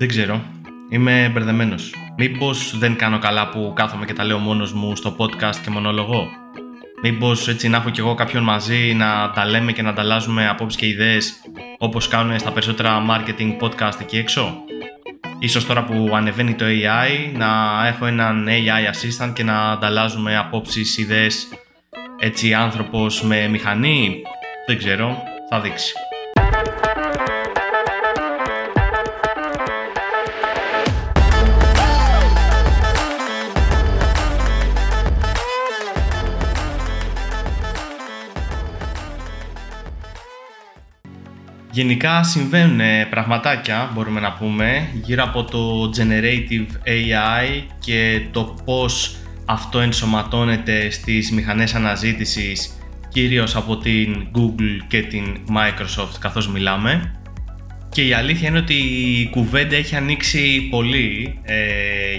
Δεν ξέρω. Είμαι μπερδεμένος. Μήπως δεν κάνω καλά που κάθομαι και τα λέω μόνος μου στο podcast και μονολογώ; Μήπως έτσι να έχω κι εγώ κάποιον μαζί να τα λέμε και να ανταλλάζουμε απόψεις και ιδέες όπως κάνουν στα περισσότερα marketing podcast εκεί έξω; Ίσως τώρα που ανεβαίνει το AI να έχω έναν AI assistant και να ανταλλάζουμε απόψεις, ιδέες έτσι άνθρωπος με μηχανή; Δεν ξέρω, θα δείξει. Γενικά συμβαίνουν πραγματάκια, μπορούμε να πούμε, γύρω από το Generative AI και το πώς αυτό ενσωματώνεται στις μηχανές αναζήτησης κυρίως από την Google και την Microsoft καθώς μιλάμε. Και η αλήθεια είναι ότι η κουβέντα έχει ανοίξει πολύ ε,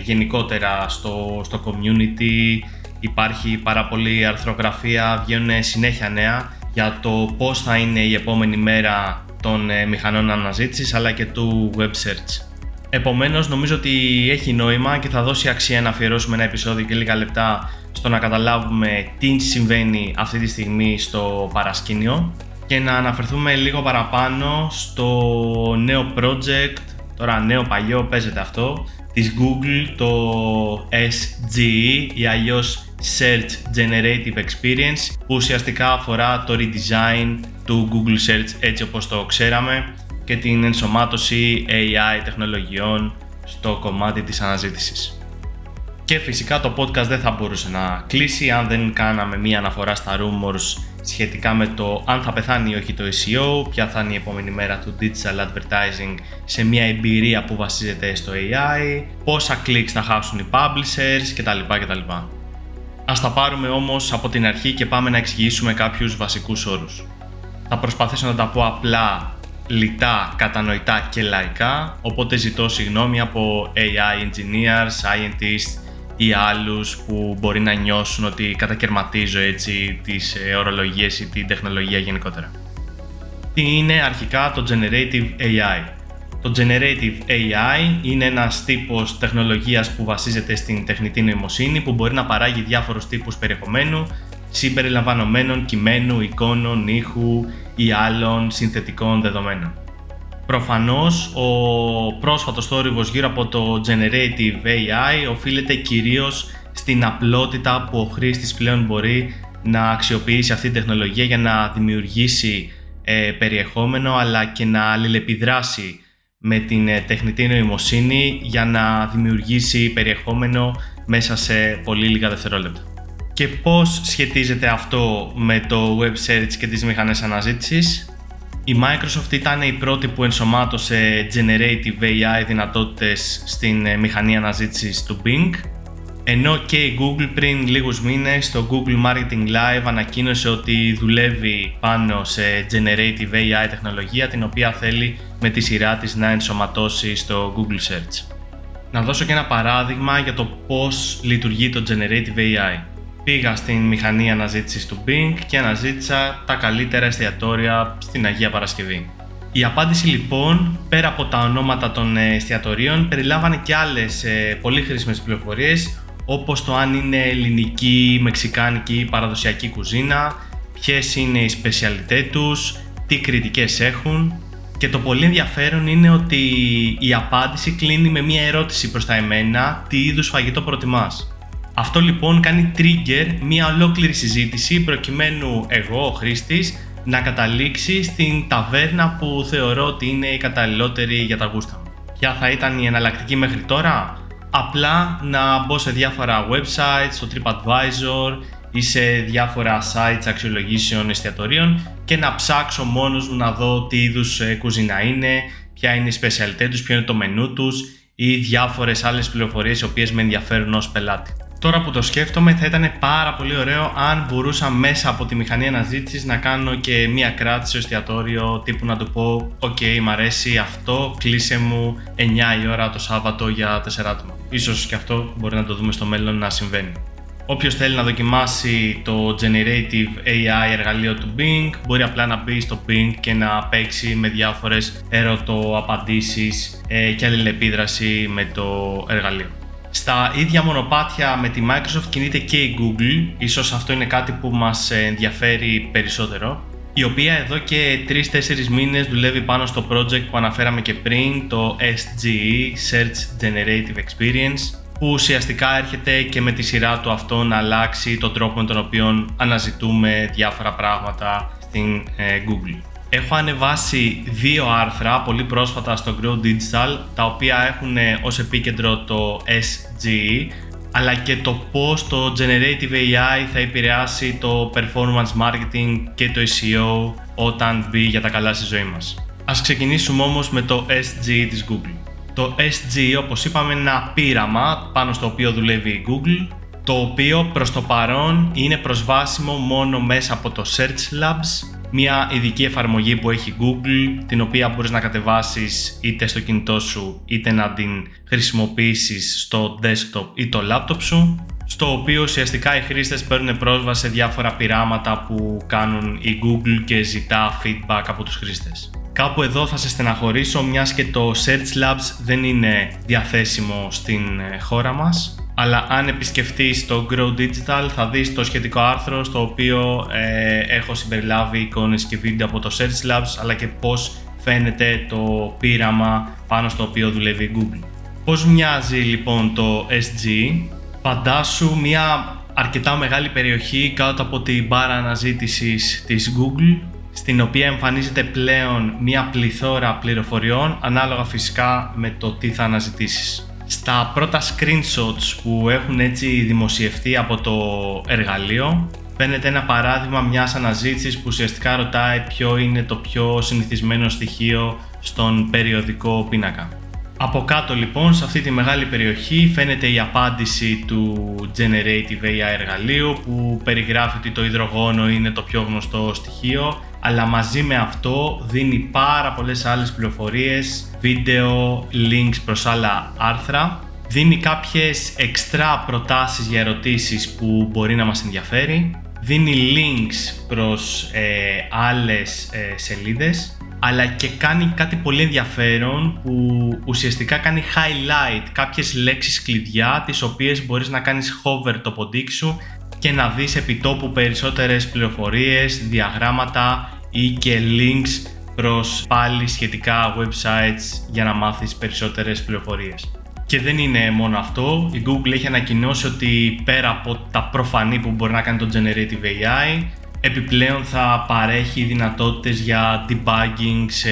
γενικότερα στο, στο community. Υπάρχει πάρα πολλή αρθρογραφία, βγαίνουν συνέχεια νέα για το πώς θα είναι η επόμενη μέρα των ε, μηχανών αναζήτησης αλλά και του web search. Επομένως νομίζω ότι έχει νόημα και θα δώσει αξία να αφιερώσουμε ένα επεισόδιο και λίγα λεπτά στο να καταλάβουμε τι συμβαίνει αυτή τη στιγμή στο παρασκήνιο και να αναφερθούμε λίγο παραπάνω στο νέο project, τώρα νέο παλιό παίζεται αυτό, της Google, το SGE ή αλλιώς Search Generative Experience που ουσιαστικά αφορά το redesign του Google Search έτσι όπως το ξέραμε και την ενσωμάτωση AI τεχνολογιών στο κομμάτι της αναζήτησης. Και φυσικά το podcast δεν θα μπορούσε να κλείσει αν δεν κάναμε μία αναφορά στα rumors σχετικά με το αν θα πεθάνει ή όχι το SEO, ποια θα είναι η επόμενη μέρα του digital advertising σε μια εμπειρία που βασίζεται στο AI, πόσα clicks θα χάσουν οι publishers κτλ. κτλ. Ας τα πάρουμε όμως από την αρχή και πάμε να εξηγήσουμε κάποιους βασικούς όρους. Θα προσπαθήσω να τα πω απλά, λιτά, κατανοητά και λαϊκά, οπότε ζητώ συγγνώμη από AI engineers, scientists ή άλλους που μπορεί να νιώσουν ότι κατακαιρματίζω έτσι τις ε, ορολογίες ή την τεχνολογία γενικότερα. Τι είναι αρχικά το Generative AI. Το Generative AI είναι ένας τύπος τεχνολογίας που βασίζεται στην τεχνητή νοημοσύνη που μπορεί να παράγει διάφορους τύπους περιεχομένου συμπεριλαμβανομένων κειμένου, εικόνων, ήχου ή άλλων συνθετικών δεδομένων. Προφανώς, ο πρόσφατος θόρυβος γύρω από το Generative AI οφείλεται κυρίως στην απλότητα που ο χρήστης πλέον μπορεί να αξιοποιήσει αυτή την τεχνολογία για να δημιουργήσει ε, περιεχόμενο αλλά και να αλληλεπιδράσει με την ε, τεχνητή νοημοσύνη για να δημιουργήσει περιεχόμενο μέσα σε πολύ λίγα δευτερόλεπτα. Και πώς σχετίζεται αυτό με το web search και τις μηχανές αναζήτησης; Η Microsoft ήταν η πρώτη που ενσωμάτωσε Generative AI δυνατότητες στην ε, μηχανή αναζήτησης του Bing ενώ και η Google πριν λίγους μήνες στο Google Marketing Live ανακοίνωσε ότι δουλεύει πάνω σε Generative AI τεχνολογία την οποία θέλει με τη σειρά της να ενσωματώσει στο Google Search. Να δώσω και ένα παράδειγμα για το πώς λειτουργεί το Generative AI. Πήγα στην μηχανή αναζήτησης του Bing και αναζήτησα τα καλύτερα εστιατόρια στην Αγία Παρασκευή. Η απάντηση λοιπόν, πέρα από τα ονόματα των εστιατορίων, περιλάμβανε και άλλες ε, πολύ χρήσιμες πληροφορίες όπως το αν είναι ελληνική, μεξικάνικη ή παραδοσιακή κουζίνα, ποιες είναι οι σπεσιαλιτές τους, τι κριτικές έχουν και το πολύ ενδιαφέρον είναι ότι η απάντηση κλείνει με μία ερώτηση προς τα εμένα, τι είδους φαγητό προτιμάς. Αυτό λοιπόν κάνει trigger μία ολόκληρη συζήτηση προκειμένου εγώ, ο χρήστης, να καταλήξει στην ταβέρνα που θεωρώ ότι είναι η καταλληλότερη για τα γούστα μου. Ποια θα ήταν η εναλλακτική μέχρι τώρα; απλά να μπω σε διάφορα websites, στο TripAdvisor ή σε διάφορα sites αξιολογήσεων εστιατορίων και να ψάξω μόνος μου να δω τι είδους ε, κουζίνα είναι, ποια είναι η σπεσιαλιτέ τους, ποιο είναι το μενού τους ή διάφορες άλλες πληροφορίες οι οποίες με ενδιαφέρουν ως πελάτη. Τώρα που το σκέφτομαι θα ήταν πάρα πολύ ωραίο αν μπορούσα μέσα από τη μηχανή αναζήτησης να κάνω και μία κράτηση στο εστιατόριο τύπου να του πω «ΟΚ, okay, μ' αρέσει αυτό, κλείσε μου 9 η ώρα το Σάββατο για 4 άτομα». Ίσως και αυτό μπορεί να το δούμε στο μέλλον να συμβαίνει. Όποιος θέλει να δοκιμάσει το Generative AI εργαλείο του Bing μπορεί απλά να μπει στο Bing και να παίξει με διάφορες ερωτοαπαντήσεις ε, και αλληλεπίδραση με το εργαλείο. Στα ίδια μονοπάτια με τη Microsoft κινείται και η Google, ίσως αυτό είναι κάτι που μας ενδιαφέρει περισσότερο, η οποία εδώ και 3-4 μήνες δουλεύει πάνω στο project που αναφέραμε και πριν, το SGE, Search Generative Experience, που ουσιαστικά έρχεται και με τη σειρά του αυτό να αλλάξει τον τρόπο με τον οποίο αναζητούμε διάφορα πράγματα στην ε, Google. Έχω ανεβάσει δύο άρθρα πολύ πρόσφατα στο Grow Digital τα οποία έχουν ε, ως επίκεντρο το SGE αλλά και το πώς το Generative AI θα επηρεάσει το Performance Marketing και το SEO όταν μπει για τα καλά στη ζωή μας. Ας ξεκινήσουμε όμως με το SGE της Google. Το SGE όπως είπαμε είναι ένα πείραμα πάνω στο οποίο δουλεύει η Google το οποίο προς το παρόν είναι προσβάσιμο μόνο μέσα από το Search Labs μια ειδική εφαρμογή που έχει Google, την οποία μπορείς να κατεβάσεις είτε στο κινητό σου, είτε να την χρησιμοποιήσεις στο desktop ή το laptop σου, στο οποίο ουσιαστικά οι χρήστες παίρνουν πρόσβαση σε διάφορα πειράματα που κάνουν η Google και ζητά feedback από τους χρήστες. Κάπου εδώ θα σε στεναχωρήσω μιας και το Search Labs δεν είναι διαθέσιμο στην ε, χώρα μας αλλά αν επισκεφτείς το Grow Digital θα δεις το σχετικό άρθρο στο οποίο ε, έχω συμπεριλάβει εικόνες και βίντεο από το Search Labs αλλά και πώς φαίνεται το πείραμα πάνω στο οποίο δουλεύει η Google. Πώς μοιάζει λοιπόν το SG, φαντάσου μια αρκετά μεγάλη περιοχή κάτω από την μπάρα αναζήτησης της Google στην οποία εμφανίζεται πλέον μια πληθώρα πληροφοριών ανάλογα φυσικά με το τι θα αναζητήσεις. Στα πρώτα screenshots που έχουν έτσι δημοσιευτεί από το εργαλείο φαίνεται ένα παράδειγμα μιας αναζήτησης που ουσιαστικά ρωτάει ποιο είναι το πιο συνηθισμένο στοιχείο στον περιοδικό πίνακα. Από κάτω λοιπόν σε αυτή τη μεγάλη περιοχή φαίνεται η απάντηση του Generative AI εργαλείου που περιγράφει ότι το υδρογόνο είναι το πιο γνωστό στοιχείο αλλά μαζί με αυτό δίνει πάρα πολλές άλλες πληροφορίες, βίντεο, links προς άλλα άρθρα. Δίνει κάποιες εξτρά προτάσεις για ερωτήσεις που μπορεί να μας ενδιαφέρει. Δίνει links προς ε, άλλες ε, σελίδες αλλά και κάνει κάτι πολύ ενδιαφέρον που ουσιαστικά κάνει highlight κάποιες λέξεις κλειδιά τις οποίες μπορείς να κάνεις hover το ποντίκι σου και να δεις επιτόπου περισσότερες πληροφορίες, διαγράμματα ή και links προς πάλι σχετικά websites για να μάθεις περισσότερες πληροφορίες. Και δεν είναι μόνο αυτό, η Google έχει ανακοινώσει ότι πέρα από τα προφανή που μπορεί να κάνει το Generative AI, επιπλέον θα παρέχει δυνατότητες για debugging σε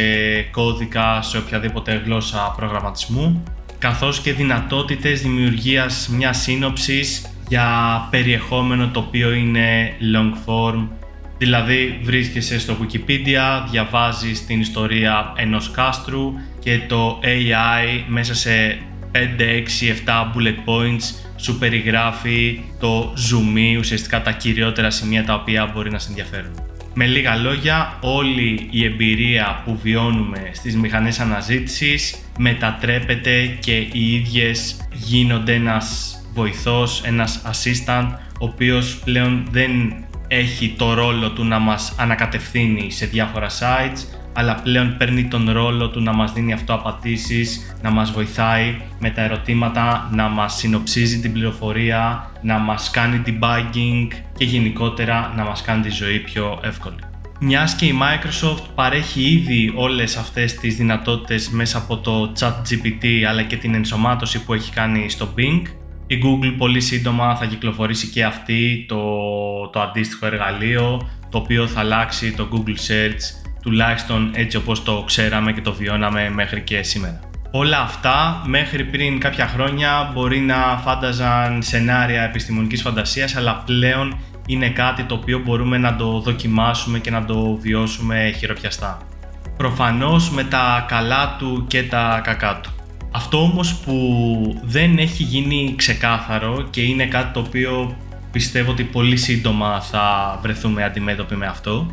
κώδικα σε οποιαδήποτε γλώσσα προγραμματισμού, καθώς και δυνατότητες δημιουργίας μιας σύνοψης για περιεχόμενο το οποίο είναι long form Δηλαδή βρίσκεσαι στο Wikipedia, διαβάζεις την ιστορία ενός κάστρου και το AI μέσα σε 5, 6, 7 bullet points σου περιγράφει το zoom, ουσιαστικά τα κυριότερα σημεία τα οποία μπορεί να σε ενδιαφέρουν. Με λίγα λόγια, όλη η εμπειρία που βιώνουμε στις μηχανές αναζήτησης μετατρέπεται και οι ίδιες γίνονται ένας βοηθός, ένας assistant, ο οποίος πλέον δεν έχει το ρόλο του να μας ανακατευθύνει σε διάφορα sites αλλά πλέον παίρνει τον ρόλο του να μας δίνει αυτό απαντήσεις, να μας βοηθάει με τα ερωτήματα, να μας συνοψίζει την πληροφορία, να μας κάνει debugging και γενικότερα να μας κάνει τη ζωή πιο εύκολη. Μιας και η Microsoft παρέχει ήδη όλες αυτές τις δυνατότητες μέσα από το ChatGPT αλλά και την ενσωμάτωση που έχει κάνει στο Bing, η Google πολύ σύντομα θα κυκλοφορήσει και αυτή το, το αντίστοιχο εργαλείο το οποίο θα αλλάξει το Google Search τουλάχιστον έτσι όπως το ξέραμε και το βιώναμε μέχρι και σήμερα. Όλα αυτά μέχρι πριν κάποια χρόνια μπορεί να φάνταζαν σενάρια επιστημονικής φαντασίας αλλά πλέον είναι κάτι το οποίο μπορούμε να το δοκιμάσουμε και να το βιώσουμε χειροπιαστά. Προφανώς με τα καλά του και τα κακά του. Αυτό όμως που δεν έχει γίνει ξεκάθαρο και είναι κάτι το οποίο πιστεύω ότι πολύ σύντομα θα βρεθούμε αντιμέτωποι με αυτό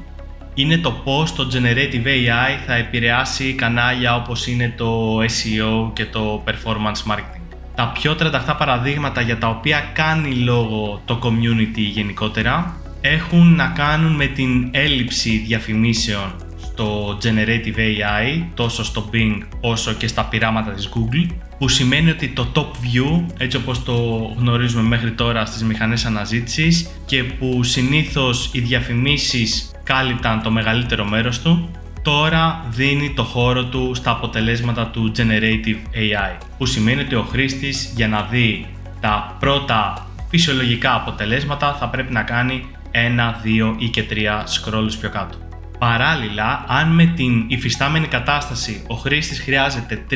είναι το πώς το Generative AI θα επηρεάσει κανάλια όπως είναι το SEO και το Performance Marketing. Τα πιο τρανταχτά παραδείγματα για τα οποία κάνει λόγο το community γενικότερα έχουν να κάνουν με την έλλειψη διαφημίσεων στο Generative AI, τόσο στο Bing όσο και στα πειράματα της Google, που σημαίνει ότι το top view, έτσι όπως το γνωρίζουμε μέχρι τώρα στις μηχανές αναζήτησης και που συνήθως οι διαφημίσεις κάλυπταν το μεγαλύτερο μέρος του, τώρα δίνει το χώρο του στα αποτελέσματα του Generative AI, που σημαίνει ότι ο χρήστης για να δει τα πρώτα φυσιολογικά αποτελέσματα θα πρέπει να κάνει ένα, δύο ή και τρία scrolls πιο κάτω. Παράλληλα, αν με την υφιστάμενη κατάσταση ο χρήστης χρειάζεται 3,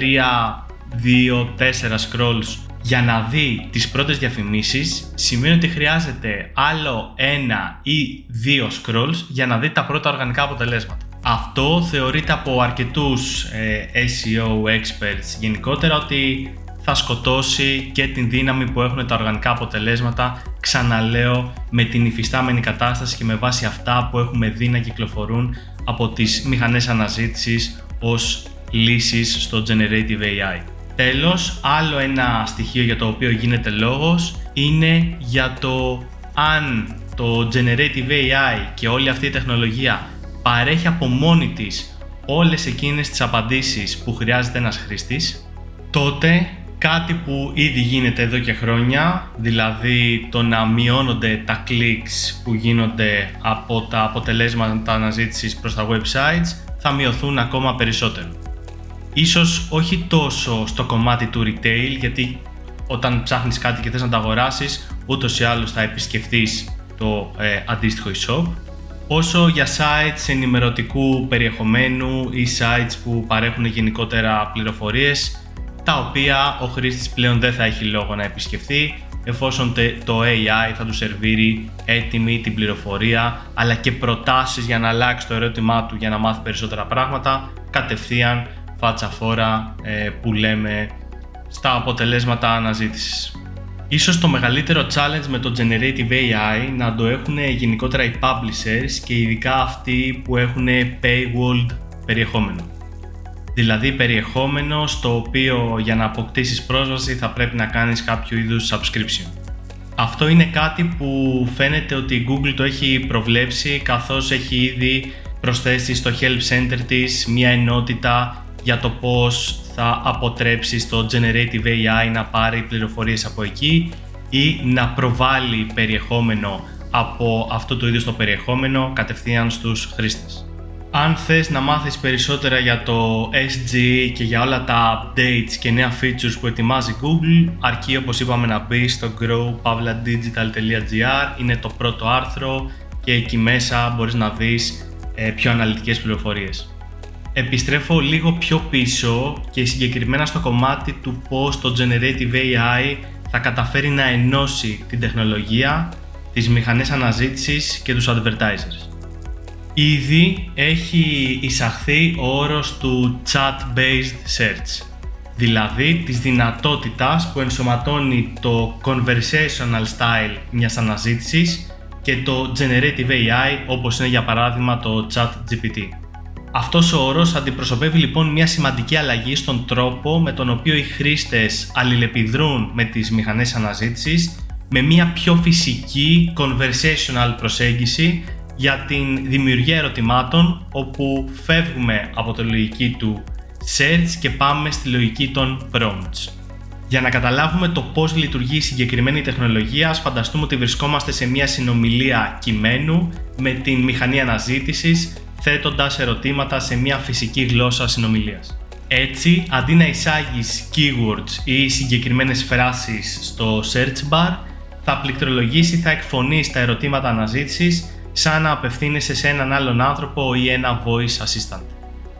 2, 4 scrolls για να δει τις πρώτες διαφημίσεις, σημαίνει ότι χρειάζεται άλλο ένα ή δύο scrolls για να δει τα πρώτα οργανικά αποτελέσματα. Αυτό θεωρείται από αρκετούς ε, SEO experts γενικότερα ότι θα σκοτώσει και την δύναμη που έχουν τα οργανικά αποτελέσματα, ξαναλέω, με την υφιστάμενη κατάσταση και με βάση αυτά που έχουμε δει να κυκλοφορούν από τις μηχανές αναζήτησης ως λύσεις στο Generative AI. Τέλος, άλλο ένα στοιχείο για το οποίο γίνεται λόγος είναι για το αν το Generative AI και όλη αυτή η τεχνολογία παρέχει από μόνη της όλες εκείνες τις απαντήσεις που χρειάζεται ένας χρήστης, τότε κάτι που ήδη γίνεται εδώ και χρόνια, δηλαδή το να μειώνονται τα clicks που γίνονται από τα αποτελέσματα αναζήτησης προς τα websites, θα μειωθούν ακόμα περισσότερο. Ίσως όχι τόσο στο κομμάτι του retail, γιατί όταν ψάχνεις κάτι και θες να το αγοράσεις, ούτως ή άλλως θα επισκεφθείς το ε, αντίστοιχο e-shop, όσο για sites ενημερωτικού περιεχομένου ή sites που παρέχουν γενικότερα πληροφορίες τα οποία ο χρήστης πλέον δεν θα έχει λόγο να επισκεφθεί εφόσον το AI θα του σερβίρει έτοιμη την πληροφορία αλλά και προτάσεις για να αλλάξει το ερώτημά του για να μάθει περισσότερα πράγματα κατευθείαν φάτσα φόρα ε, που λέμε στα αποτελέσματα αναζήτησης. Ίσως το μεγαλύτερο challenge με το Generative AI να το έχουν γενικότερα οι publishers και ειδικά αυτοί που έχουν paywalled περιεχόμενο δηλαδή περιεχόμενο στο οποίο για να αποκτήσεις πρόσβαση θα πρέπει να κάνεις κάποιο είδους subscription. Αυτό είναι κάτι που φαίνεται ότι η Google το έχει προβλέψει καθώς έχει ήδη προσθέσει στο Help Center της μια ενότητα για το πώς θα αποτρέψεις στο Generative AI να πάρει πληροφορίες από εκεί ή να προβάλλει περιεχόμενο από αυτό το είδος το περιεχόμενο κατευθείαν στους χρήστες. Αν θες να μάθεις περισσότερα για το SG και για όλα τα updates και νέα features που ετοιμάζει Google, αρκεί όπως είπαμε να μπεις στο growpavladigital.gr, είναι το πρώτο άρθρο και εκεί μέσα μπορείς να δεις ε, πιο αναλυτικές πληροφορίες. Επιστρέφω λίγο πιο πίσω και συγκεκριμένα στο κομμάτι του πώς το Generative AI θα καταφέρει να ενώσει την τεχνολογία, τις μηχανές αναζήτησης και τους advertisers. Ήδη έχει εισαχθεί ο όρος του Chat-Based Search, δηλαδή της δυνατότητας που ενσωματώνει το Conversational Style μιας αναζήτησης και το Generative AI όπως είναι για παράδειγμα το ChatGPT. Αυτός ο όρος αντιπροσωπεύει λοιπόν μια σημαντική αλλαγή στον τρόπο με τον οποίο οι χρήστες αλληλεπιδρούν με τις μηχανές αναζήτησης με μια πιο φυσική conversational προσέγγιση για την δημιουργία ερωτημάτων όπου φεύγουμε από τη λογική του search και πάμε στη λογική των prompts. Για να καταλάβουμε το πώς λειτουργεί η συγκεκριμένη τεχνολογία, ας φανταστούμε ότι βρισκόμαστε σε μια συνομιλία κειμένου με την μηχανή αναζήτησης, θέτοντας ερωτήματα σε μια φυσική γλώσσα συνομιλίας. Έτσι, αντί να εισάγεις keywords ή συγκεκριμένες φράσεις στο search bar, θα πληκτρολογήσει, θα εκφωνήσει τα ερωτήματα αναζήτησης σαν να απευθύνεσαι σε έναν άλλον άνθρωπο ή ένα voice assistant.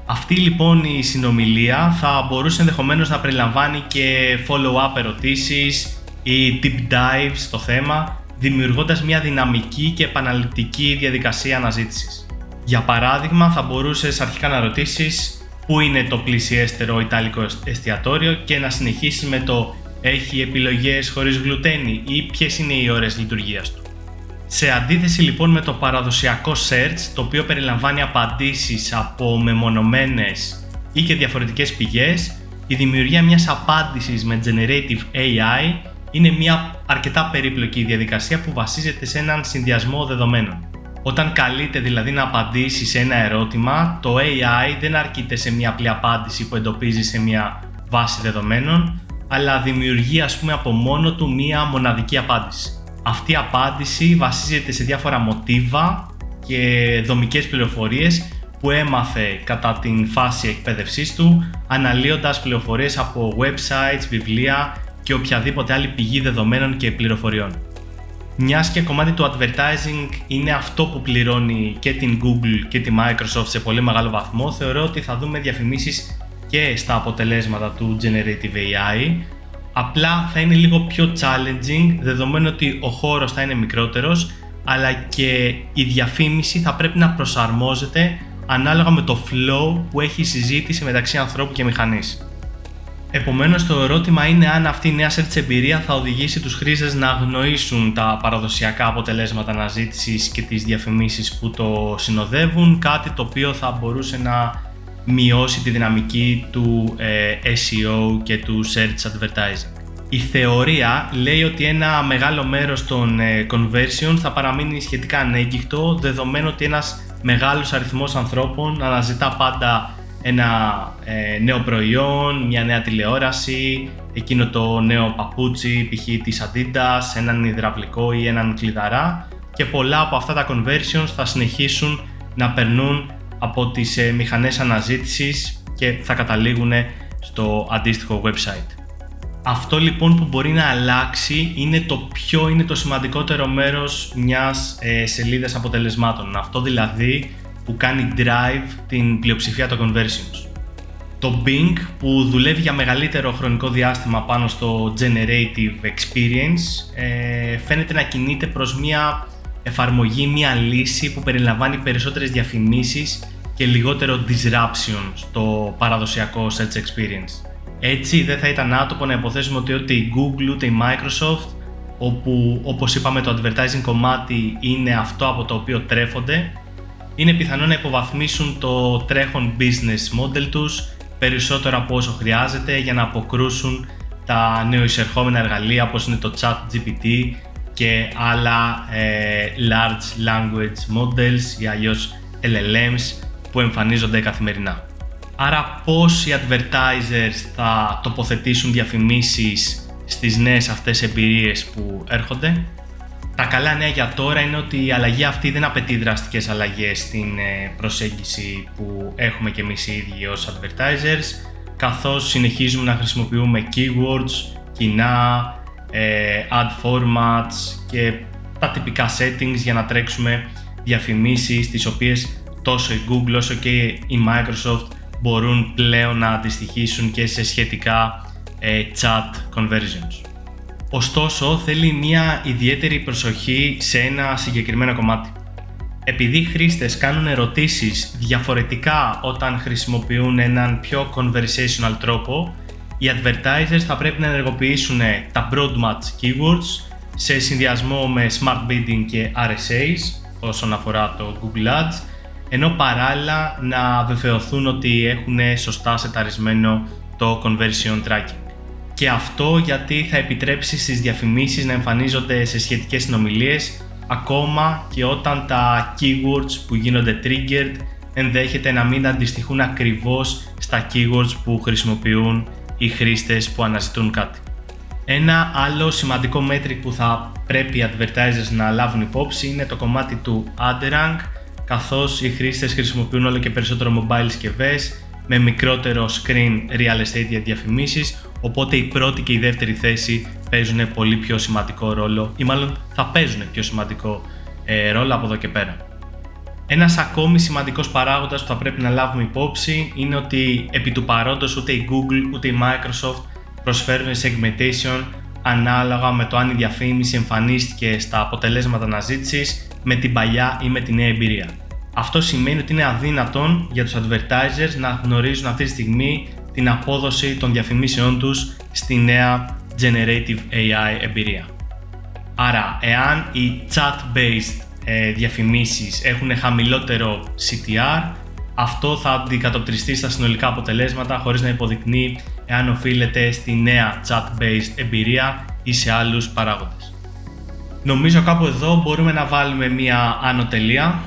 Αυτή λοιπόν η συνομιλία θα μπορούσε ενδεχομένως να περιλαμβάνει και follow-up ερωτήσεις ή deep dives στο θέμα, δημιουργώντας μια δυναμική και επαναληπτική διαδικασία αναζήτησης. Για παράδειγμα, θα μπορούσες αρχικά να ρωτήσεις πού είναι το πλησιέστερο ιταλικό εστιατόριο και να συνεχίσεις με το έχει επιλογές χωρίς γλουτένη ή ποιες είναι οι ώρες λειτουργίας του. Σε αντίθεση λοιπόν με το παραδοσιακό search, το οποίο περιλαμβάνει απαντήσεις από μεμονωμένες ή και διαφορετικές πηγές, η δημιουργία μιας απάντησης με Generative AI είναι μια αρκετά περίπλοκη διαδικασία που βασίζεται σε έναν συνδυασμό δεδομένων. Όταν καλείται δηλαδή να απαντήσει σε ένα ερώτημα, το AI δεν αρκείται σε μια απλή απάντηση που εντοπίζει σε μια βάση δεδομένων, αλλά δημιουργεί ας πούμε από μόνο του μια μοναδική απάντηση. Αυτή η απάντηση βασίζεται σε διάφορα μοτίβα και δομικές πληροφορίες που έμαθε κατά την φάση εκπαίδευσής του, αναλύοντας πληροφορίες από websites, βιβλία και οποιαδήποτε άλλη πηγή δεδομένων και πληροφοριών. Μιας και κομμάτι του advertising είναι αυτό που πληρώνει και την Google και τη Microsoft σε πολύ μεγάλο βαθμό, θεωρώ ότι θα δούμε διαφημίσεις και στα αποτελέσματα του Generative AI, απλά θα είναι λίγο πιο challenging δεδομένου ότι ο χώρος θα είναι μικρότερος αλλά και η διαφήμιση θα πρέπει να προσαρμόζεται ανάλογα με το flow που έχει η συζήτηση μεταξύ ανθρώπου και μηχανής. Επομένως, το ερώτημα είναι αν αυτή η νέα search εμπειρία θα οδηγήσει τους χρήστες να αγνοήσουν τα παραδοσιακά αποτελέσματα αναζήτησης και τις διαφημίσεις που το συνοδεύουν, κάτι το οποίο θα μπορούσε να μειώσει τη δυναμική του ε, SEO και του search advertising. Η θεωρία λέει ότι ένα μεγάλο μέρος των ε, conversion θα παραμείνει σχετικά ανέγκυχτο δεδομένου ότι ένας μεγάλος αριθμός ανθρώπων αναζητά πάντα ένα ε, νέο προϊόν, μια νέα τηλεόραση, εκείνο το νέο παπούτσι π.χ. της Adidas, έναν υδραυλικό ή έναν κλειδαρά και πολλά από αυτά τα conversions θα συνεχίσουν να περνούν από τις ε, μηχανές αναζήτησης και θα καταλήγουν στο αντίστοιχο website. Αυτό λοιπόν που μπορεί να αλλάξει είναι το ποιο είναι το σημαντικότερο μέρος μιας ε, σελίδας αποτελεσμάτων. Αυτό δηλαδή που κάνει drive την πλειοψηφία των conversions. Το Bing που δουλεύει για μεγαλύτερο χρονικό διάστημα πάνω στο Generative Experience ε, φαίνεται να κινείται προς μια εφαρμογή, μια λύση που περιλαμβάνει περισσότερες διαφημίσεις και λιγότερο disruption στο παραδοσιακό search experience. Έτσι δεν θα ήταν άτομο να υποθέσουμε ότι ούτε η Google ούτε η Microsoft όπου όπως είπαμε το advertising κομμάτι είναι αυτό από το οποίο τρέφονται είναι πιθανό να υποβαθμίσουν το τρέχον business model τους περισσότερο από όσο χρειάζεται για να αποκρούσουν τα νεοεισερχόμενα εργαλεία όπως είναι το chat GPT και άλλα ε, large language models ή αλλιώς LLMs που εμφανίζονται καθημερινά. Άρα πώς οι advertisers θα τοποθετήσουν διαφημίσεις στις νέες αυτές εμπειρίες που έρχονται; Τα καλά νέα για τώρα είναι ότι η αλλαγή αυτή δεν απαιτεί δραστικές αλλαγές στην ε, προσέγγιση που έχουμε και εμείς οι ίδιοι ως advertisers καθώς συνεχίζουμε να χρησιμοποιούμε keywords, κοινά, ε, ad formats και τα τυπικά settings για να τρέξουμε διαφημίσεις τις οποίες τόσο η Google όσο και η Microsoft μπορούν πλέον να αντιστοιχίσουν και σε σχετικά ε, chat conversions. Ωστόσο, θέλει μια ιδιαίτερη προσοχή σε ένα συγκεκριμένο κομμάτι. Επειδή οι χρήστες κάνουν ερωτήσεις διαφορετικά όταν χρησιμοποιούν έναν πιο conversational τρόπο, οι advertisers θα πρέπει να ενεργοποιήσουν τα broad match keywords σε συνδυασμό με smart bidding και RSAs όσον αφορά το Google Ads ενώ παράλληλα να βεβαιωθούν ότι έχουν σωστά σεταρισμένο το conversion tracking. Και αυτό γιατί θα επιτρέψει στις διαφημίσεις να εμφανίζονται σε σχετικές συνομιλίες ακόμα και όταν τα keywords που γίνονται triggered ενδέχεται να μην αντιστοιχούν ακριβώς στα keywords που χρησιμοποιούν οι χρήστες που αναζητούν κάτι. Ένα άλλο σημαντικό metric που θα πρέπει οι advertisers να λάβουν υπόψη είναι το κομμάτι του ad rank καθώς οι χρήστες χρησιμοποιούν όλο και περισσότερο mobile συσκευές με μικρότερο screen real estate για διαφημίσεις, οπότε η πρώτη και η δεύτερη θέση παίζουν πολύ πιο σημαντικό ρόλο ή μάλλον θα παίζουν πιο σημαντικό ε, ρόλο από εδώ και πέρα. Ένας ακόμη σημαντικός παράγοντας που θα πρέπει να λάβουμε υπόψη είναι ότι επί του παρόντος ούτε η Google ούτε η Microsoft προσφέρουν segmentation ανάλογα με το αν η διαφήμιση εμφανίστηκε στα αποτελέσματα αναζήτησης με την παλιά ή με τη νέα εμπειρία. Αυτό σημαίνει ότι είναι αδύνατον για τους advertisers να γνωρίζουν αυτή τη στιγμή την απόδοση των διαφημίσεών τους στη νέα Generative AI εμπειρία. Άρα, εάν οι chat-based ε, διαφημίσεις έχουν χαμηλότερο CTR, αυτό θα αντικατοπτριστεί στα συνολικά αποτελέσματα χωρίς να υποδεικνύει εάν οφείλεται στη νέα chat-based εμπειρία ή σε άλλους παράγοντες. Νομίζω κάπου εδώ μπορούμε να βάλουμε μία άνω τελεία.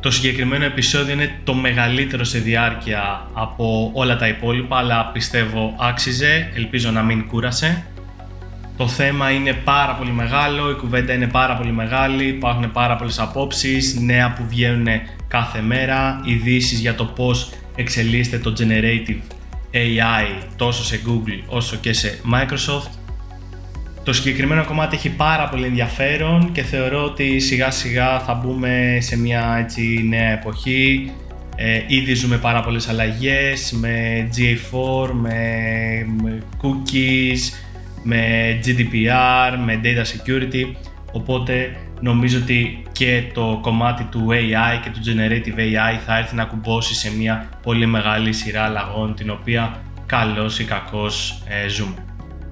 Το συγκεκριμένο επεισόδιο είναι το μεγαλύτερο σε διάρκεια από όλα τα υπόλοιπα, αλλά πιστεύω άξιζε, ελπίζω να μην κούρασε. Το θέμα είναι πάρα πολύ μεγάλο, η κουβέντα είναι πάρα πολύ μεγάλη, υπάρχουν πάρα πολλές απόψεις, νέα που βγαίνουν κάθε μέρα, ειδήσεις για το πώς εξελίσσεται το Generative AI τόσο σε Google όσο και σε Microsoft. Το συγκεκριμένο κομμάτι έχει πάρα πολύ ενδιαφέρον και θεωρώ ότι σιγά σιγά θα μπούμε σε μια έτσι νέα εποχή. Ε, ήδη ζούμε πάρα πολλές αλλαγές με GA4, με, με cookies, με GDPR, με data security, οπότε νομίζω ότι και το κομμάτι του AI και του Generative AI θα έρθει να κουμπώσει σε μια πολύ μεγάλη σειρά αλλαγών την οποία καλώς ή κακώς ε, ζούμε.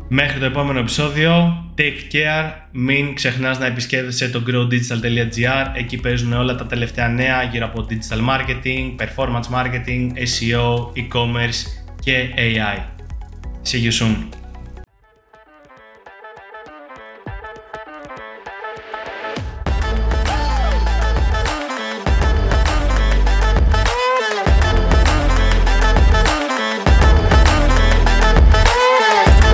Μέχρι το επόμενο επεισόδιο, take care, μην ξεχνάς να επισκέφτεσαι το growdigital.gr, εκεί παίζουν όλα τα τελευταία νέα γύρω από digital marketing, performance marketing, SEO, e-commerce και AI. See you soon.